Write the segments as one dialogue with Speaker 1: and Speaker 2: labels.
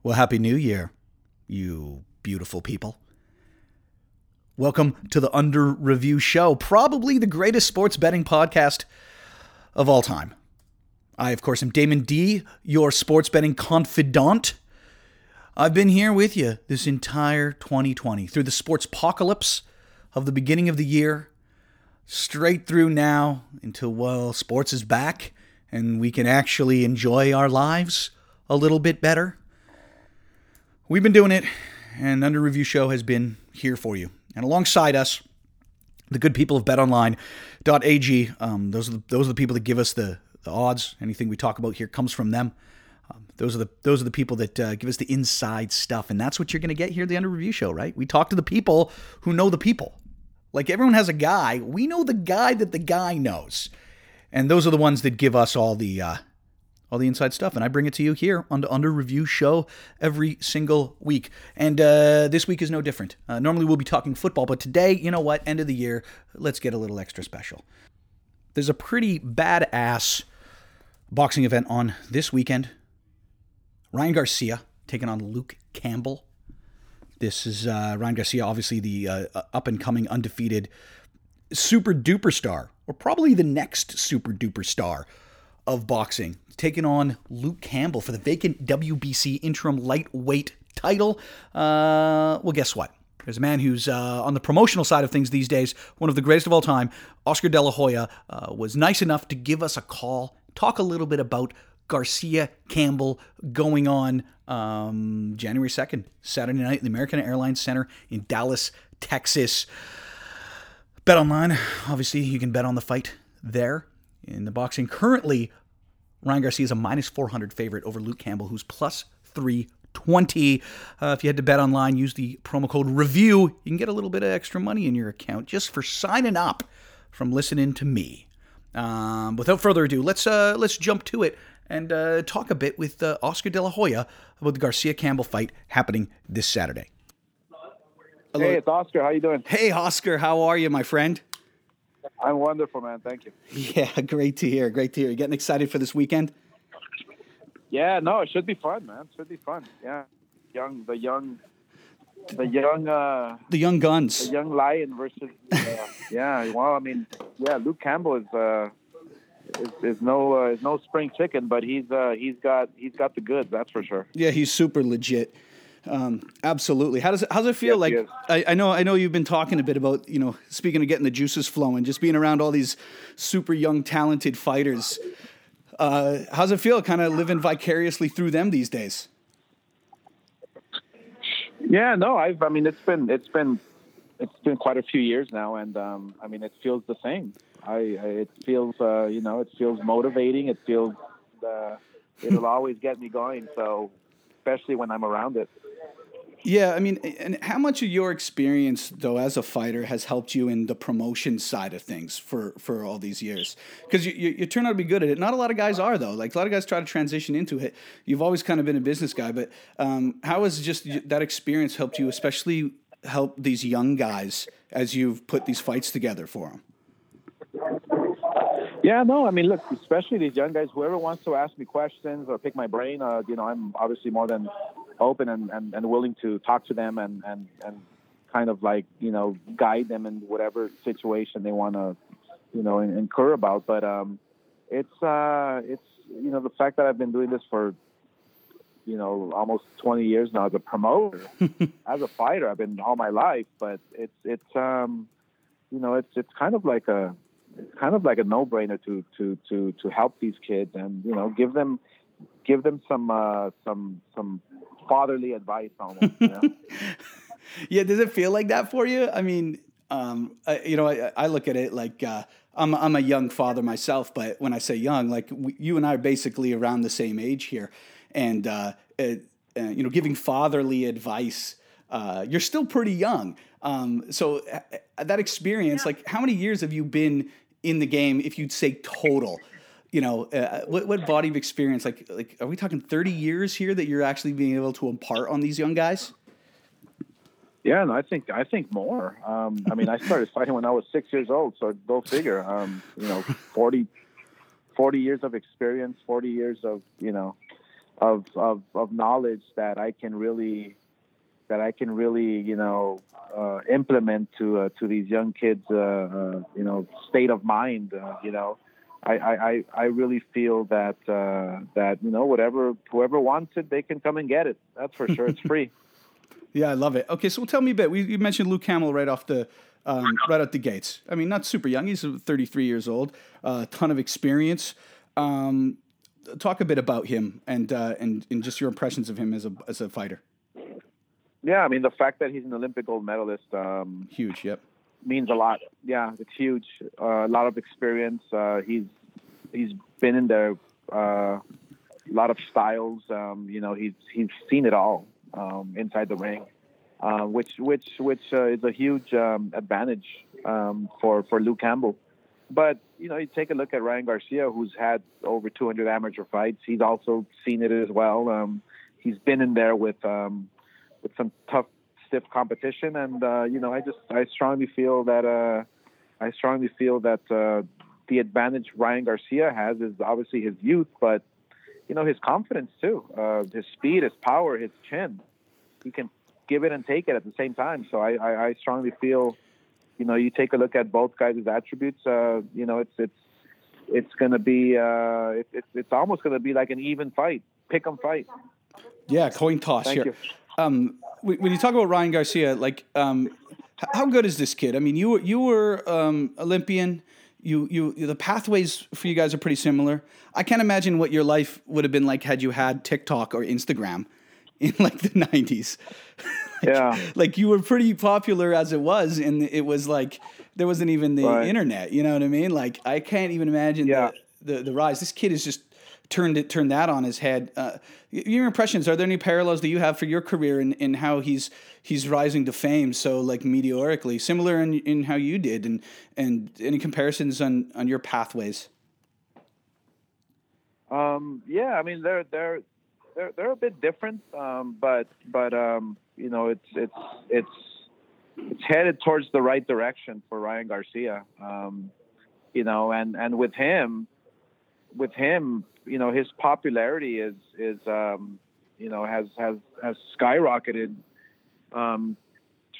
Speaker 1: Well, Happy New Year, you beautiful people. Welcome to the Under Review Show, probably the greatest sports betting podcast of all time. I, of course, am Damon D, your sports betting confidant. I've been here with you this entire 2020 through the sports apocalypse of the beginning of the year, straight through now until, well, sports is back and we can actually enjoy our lives a little bit better. We've been doing it, and Under Review Show has been here for you. And alongside us, the good people of betonline.ag, um, those, are the, those are the people that give us the, the odds. Anything we talk about here comes from them. Um, those are the those are the people that uh, give us the inside stuff, and that's what you're going to get here at the Under Review Show, right? We talk to the people who know the people. Like everyone has a guy, we know the guy that the guy knows, and those are the ones that give us all the uh, all the inside stuff, and I bring it to you here on the Under Review Show every single week. And uh, this week is no different. Uh, normally we'll be talking football, but today, you know what? End of the year, let's get a little extra special. There's a pretty badass boxing event on this weekend. Ryan Garcia taking on Luke Campbell. This is uh, Ryan Garcia, obviously the uh, up and coming undefeated super duper star, or probably the next super duper star of boxing, taking on Luke Campbell for the vacant WBC interim lightweight title. Uh, well, guess what? There's a man who's uh, on the promotional side of things these days, one of the greatest of all time. Oscar De La Hoya uh, was nice enough to give us a call, talk a little bit about Garcia Campbell going on um, January 2nd, Saturday night, at the American Airlines Center in Dallas, Texas. Bet online, obviously, you can bet on the fight there in the boxing. Currently, Ryan Garcia is a minus 400 favorite over Luke Campbell, who's plus 320. Uh, if you had to bet online, use the promo code REVIEW. You can get a little bit of extra money in your account just for signing up from listening to me. Um, without further ado, let's uh, let's jump to it and uh, talk a bit with uh, Oscar De La Hoya about the Garcia Campbell fight happening this Saturday.
Speaker 2: Hello. Hey, it's Oscar. How you doing?
Speaker 1: Hey, Oscar. How are you, my friend?
Speaker 2: I'm wonderful, man. Thank you.
Speaker 1: Yeah, great to hear. Great to hear. You getting excited for this weekend?
Speaker 2: Yeah, no, it should be fun, man. It should be fun. Yeah, young, the young, the young, uh,
Speaker 1: the young guns,
Speaker 2: the young lion versus. Uh, yeah, well, I mean, yeah, Luke Campbell is. Uh, is, is no uh, is no spring chicken, but he's uh, he's got he's got the goods. That's for sure.
Speaker 1: Yeah, he's super legit. Um, absolutely. How does it, how does it feel? Yes, like I, I, know I know you've been talking a bit about you know speaking of getting the juices flowing, just being around all these super young, talented fighters. Uh, how's it feel, kind of living vicariously through them these days?
Speaker 2: Yeah, no, I've. I mean, it's been it's been it's been quite a few years now, and um, I mean, it feels the same. I, I it feels uh, you know it feels motivating. It feels uh, it'll always get me going. So especially when I'm around it.
Speaker 1: Yeah, I mean, and how much of your experience though as a fighter has helped you in the promotion side of things for for all these years? Because you, you, you turn out to be good at it. Not a lot of guys are though. Like a lot of guys try to transition into it. You've always kind of been a business guy, but um, how has just that experience helped you, especially help these young guys as you've put these fights together for them?
Speaker 2: Yeah, no, I mean, look, especially these young guys, whoever wants to ask me questions or pick my brain, uh, you know, I'm obviously more than open and, and, and willing to talk to them and, and, and kind of like, you know, guide them in whatever situation they want to, you know, incur about. But um, it's, uh, it's, you know, the fact that I've been doing this for, you know, almost 20 years now as a promoter, as a fighter, I've been all my life, but it's, it's, um, you know, it's, it's kind of like a, it's kind of like a no-brainer to to to to help these kids and you know give them give them some uh, some some fatherly advice almost. You know?
Speaker 1: yeah, does it feel like that for you? I mean, um, I, you know, I, I, look at it like uh, I'm I'm a young father myself, but when I say young, like we, you and I are basically around the same age here, and uh, it, uh, you know, giving fatherly advice. Uh, you're still pretty young, um, so uh, that experience, yeah. like, how many years have you been in the game? If you'd say total, you know, uh, what, what body of experience? Like, like, are we talking thirty years here that you're actually being able to impart on these young guys?
Speaker 2: Yeah, no, I think I think more. Um, I mean, I started fighting when I was six years old, so go figure. Um, you know, 40, 40 years of experience, forty years of you know of of of knowledge that I can really that I can really you know uh, implement to uh, to these young kids uh, uh you know state of mind uh, you know I, I, I really feel that uh, that you know whatever whoever wants it they can come and get it. That's for sure. It's free.
Speaker 1: Yeah I love it. Okay so tell me a bit. We, you mentioned Luke Campbell right off the um, right out the gates. I mean not super young. He's 33 years old a ton of experience. Um, talk a bit about him and uh, and and just your impressions of him as a as a fighter.
Speaker 2: Yeah, I mean the fact that he's an Olympic gold medalist, um,
Speaker 1: huge. Yep,
Speaker 2: means a lot. Yeah, it's huge. Uh, a lot of experience. Uh, he's he's been in there. Uh, a lot of styles. Um, you know, he's he's seen it all um, inside the ring, uh, which which which uh, is a huge um, advantage um, for for Luke Campbell. But you know, you take a look at Ryan Garcia, who's had over 200 amateur fights. He's also seen it as well. Um, he's been in there with um, with some tough, stiff competition. And uh, you know, I just I strongly feel that uh, I strongly feel that uh, the advantage Ryan Garcia has is obviously his youth, but you know his confidence too, uh, his speed, his power, his chin. He can give it and take it at the same time. So I, I, I strongly feel, you know, you take a look at both guys' attributes. Uh, you know, it's it's it's going to be uh, it, it, it's almost going to be like an even fight, pick 'em fight.
Speaker 1: Yeah, coin toss
Speaker 2: Thank
Speaker 1: here.
Speaker 2: You.
Speaker 1: Um, when you talk about Ryan Garcia, like, um, how good is this kid? I mean, you you were um, Olympian. You, you the pathways for you guys are pretty similar. I can't imagine what your life would have been like had you had TikTok or Instagram in like the nineties.
Speaker 2: like, yeah,
Speaker 1: like you were pretty popular as it was, and it was like there wasn't even the right. internet. You know what I mean? Like I can't even imagine yeah. the, the the rise. This kid is just turned it turned that on his head. Uh, your impressions are there any parallels that you have for your career in, in how he's he's rising to fame so like meteorically, similar in, in how you did, and and any comparisons on on your pathways?
Speaker 2: Um, yeah, I mean they're they're they're they're a bit different, um, but but um, you know it's it's it's it's headed towards the right direction for Ryan Garcia. Um, you know, and and with him, with him, you know his popularity is is um, you know has has has skyrocketed um,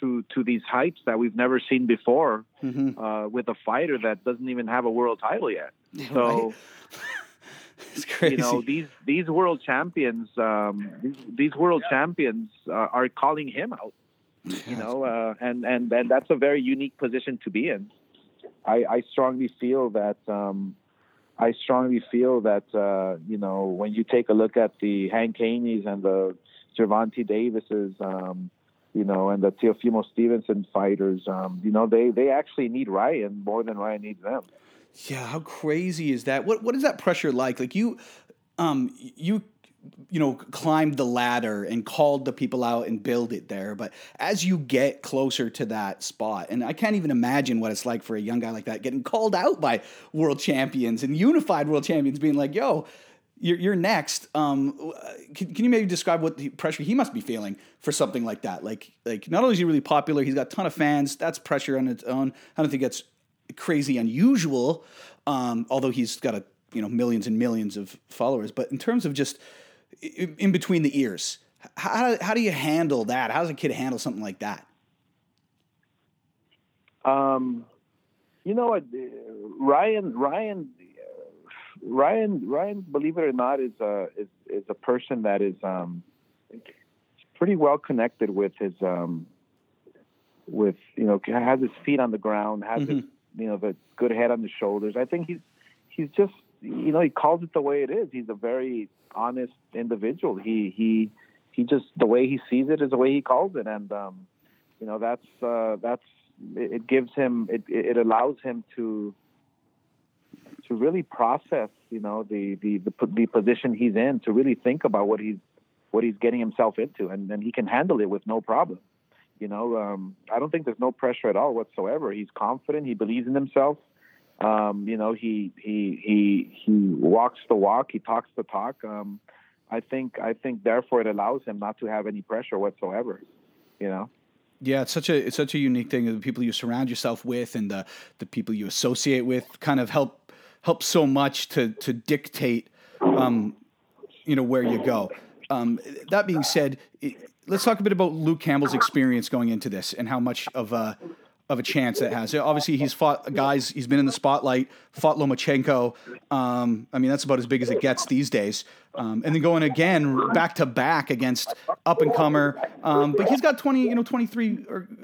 Speaker 2: to to these heights that we've never seen before mm-hmm. uh, with a fighter that doesn't even have a world title yet. So.
Speaker 1: it's crazy.
Speaker 2: You know these these world champions, um, these, these world champions uh, are calling him out. You know, uh, and and and that's a very unique position to be in. I, I strongly feel that um, I strongly feel that uh, you know when you take a look at the Hank Haney's and the Gervonta Davises, um, you know, and the Teofimo Stevenson fighters, um, you know, they they actually need Ryan more than Ryan needs them.
Speaker 1: Yeah, how crazy is that? What what is that pressure like? Like you, um, you you know, climbed the ladder and called the people out and build it there. But as you get closer to that spot, and I can't even imagine what it's like for a young guy like that getting called out by world champions and unified world champions being like, yo, you're, you're next. Um, can, can, you maybe describe what the pressure he must be feeling for something like that? Like, like not only is he really popular, he's got a ton of fans. That's pressure on its own. I don't think that's crazy unusual, um, although he's got a you know millions and millions of followers. But in terms of just in between the ears. How, how do you handle that? How does a kid handle something like that?
Speaker 2: Um, you know what, Ryan, Ryan, Ryan, Ryan, believe it or not, is a is, is a person that is um, pretty well connected with his um, with you know has his feet on the ground, has mm-hmm. his you know the good head on the shoulders. I think he's he's just you know he calls it the way it is. He's a very honest individual. He he he just the way he sees it is the way he calls it, and um, you know that's uh, that's it gives him it it allows him to to really process you know the the the, the position he's in to really think about what he's what he's getting himself into. And, and he can handle it with no problem. You know um, i don't think there's no pressure at all whatsoever. He's confident. He believes in himself um, you know, he he he he walks the walk, he talks the talk. Um, I think I think therefore it allows him not to have any pressure whatsoever. You know.
Speaker 1: Yeah, it's such a it's such a unique thing. The people you surround yourself with and the the people you associate with kind of help help so much to to dictate um, you know where you go. Um, that being said, it, let's talk a bit about Luke Campbell's experience going into this and how much of a of a chance that has. Obviously, he's fought guys. He's been in the spotlight. Fought Lomachenko. Um, I mean, that's about as big as it gets these days. Um, and then going again back to back against up and comer. Um, but he's got twenty, you know, twenty three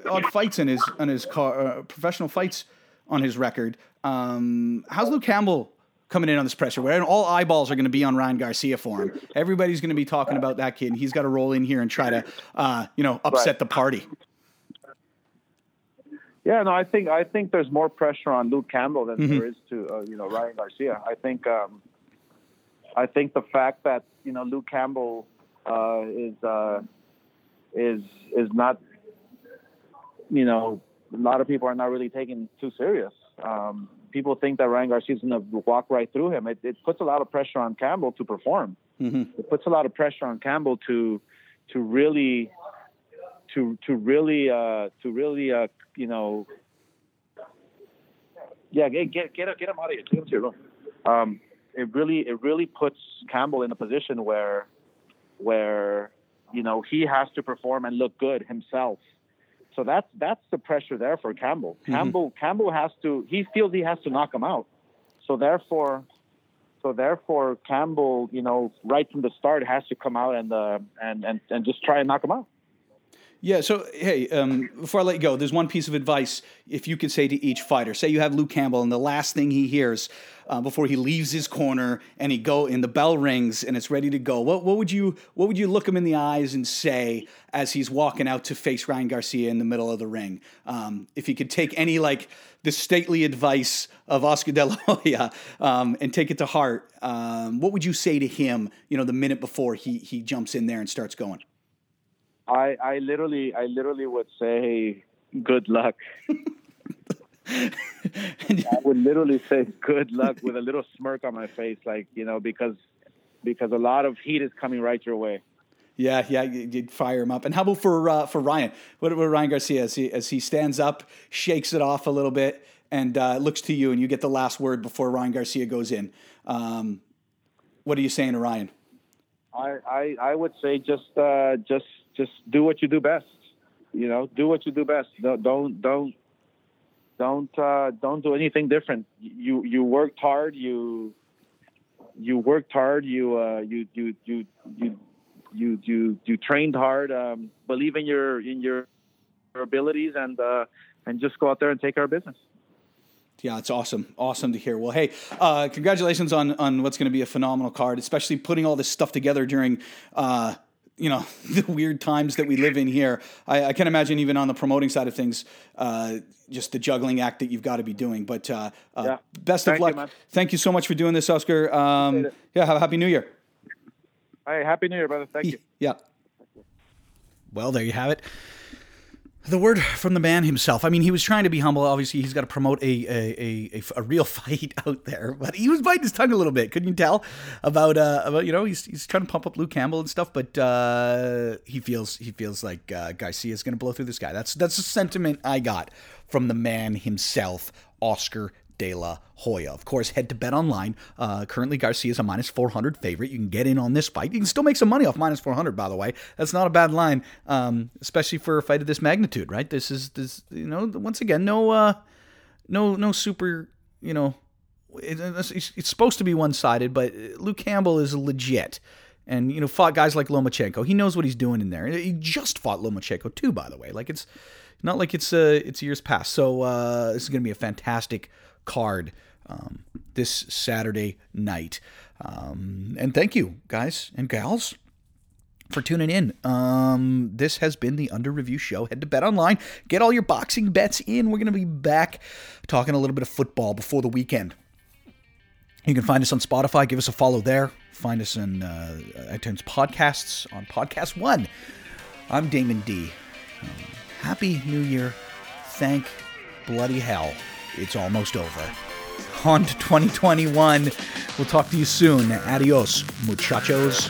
Speaker 1: odd fights in his on his car, uh, professional fights on his record. Um, how's Luke Campbell coming in on this pressure where all eyeballs are going to be on Ryan Garcia for him. Everybody's going to be talking about that kid, and he's got to roll in here and try to, uh, you know, upset the party.
Speaker 2: Yeah, no, I think I think there's more pressure on Luke Campbell than mm-hmm. there is to uh, you know Ryan Garcia. I think um, I think the fact that you know Luke Campbell uh, is uh, is is not you know a lot of people are not really taking too serious. Um, people think that Ryan Garcia is going to walk right through him. It, it, puts a lot of pressure on Campbell to perform. Mm-hmm. It puts a lot of pressure on Campbell to to really to to really uh, to really uh, you know yeah get get get, get him out of here. Get him to your room. Um, it really it really puts Campbell in a position where where you know he has to perform and look good himself so that's that's the pressure there for Campbell. Mm-hmm. Campbell Campbell has to he feels he has to knock him out. So therefore so therefore Campbell, you know, right from the start has to come out and uh, and, and and just try and knock him out.
Speaker 1: Yeah. So, hey, um, before I let you go, there's one piece of advice if you could say to each fighter. Say you have Luke Campbell, and the last thing he hears uh, before he leaves his corner and he go and the bell rings and it's ready to go. What, what would you what would you look him in the eyes and say as he's walking out to face Ryan Garcia in the middle of the ring? Um, if he could take any like the stately advice of Oscar De La Hoya um, and take it to heart, um, what would you say to him? You know, the minute before he he jumps in there and starts going.
Speaker 2: I, I literally I literally would say good luck. I would literally say good luck with a little smirk on my face, like you know, because because a lot of heat is coming right your way.
Speaker 1: Yeah, yeah, you'd fire him up. And how about for uh, for Ryan? What about Ryan Garcia as he as he stands up, shakes it off a little bit, and uh, looks to you, and you get the last word before Ryan Garcia goes in. Um, what are you saying to Ryan?
Speaker 2: I I, I would say just uh, just just do what you do best. You know, do what you do best. Don't don't don't don't, uh, don't do anything different. You you worked hard. You you worked hard. You uh, you you you you you you you trained hard. Um, believe in your in your, your abilities and uh, and just go out there and take our business.
Speaker 1: Yeah, it's awesome. Awesome to hear. Well, hey, uh, congratulations on on what's going to be a phenomenal card, especially putting all this stuff together during uh, you know the weird times that we live in here. I, I can imagine even on the promoting side of things, uh, just the juggling act that you've got to be doing. But uh, uh, yeah. best Thank of luck. You, Thank you so much for doing this, Oscar. Um, yeah, have a happy New Year.
Speaker 2: Hey, happy New Year, brother. Thank you.
Speaker 1: Yeah. Well, there you have it the word from the man himself. I mean, he was trying to be humble. Obviously, he's got to promote a a, a, a real fight out there, but he was biting his tongue a little bit. Couldn't you tell about uh, about you know he's, he's trying to pump up Luke Campbell and stuff, but uh, he feels he feels like uh, Garcia is going to blow through this guy. That's that's the sentiment I got from the man himself, Oscar De La Hoya. Of course, head to Bet Online. Uh, currently, Garcia is a minus 400 favorite. You can get in on this fight. You can still make some money off minus 400, by the way. That's not a bad line, um, especially for a fight of this magnitude, right? This is this, you know, once again, no, uh, no, no super, you know, it, it's, it's supposed to be one sided, but Luke Campbell is legit and you know fought guys like Lomachenko. He knows what he's doing in there. He just fought Lomachenko too, by the way. Like it's not like it's uh, it's years past. So uh, this is going to be a fantastic card um, this Saturday night. Um, and thank you, guys and gals, for tuning in. Um, this has been the Under Review Show. Head to Bet Online, get all your boxing bets in. We're going to be back talking a little bit of football before the weekend. You can find us on Spotify. Give us a follow there. Find us in uh, iTunes podcasts on Podcast One. I'm Damon D. Um, happy New Year. Thank bloody hell it's almost over. On to 2021. We'll talk to you soon. Adios, muchachos.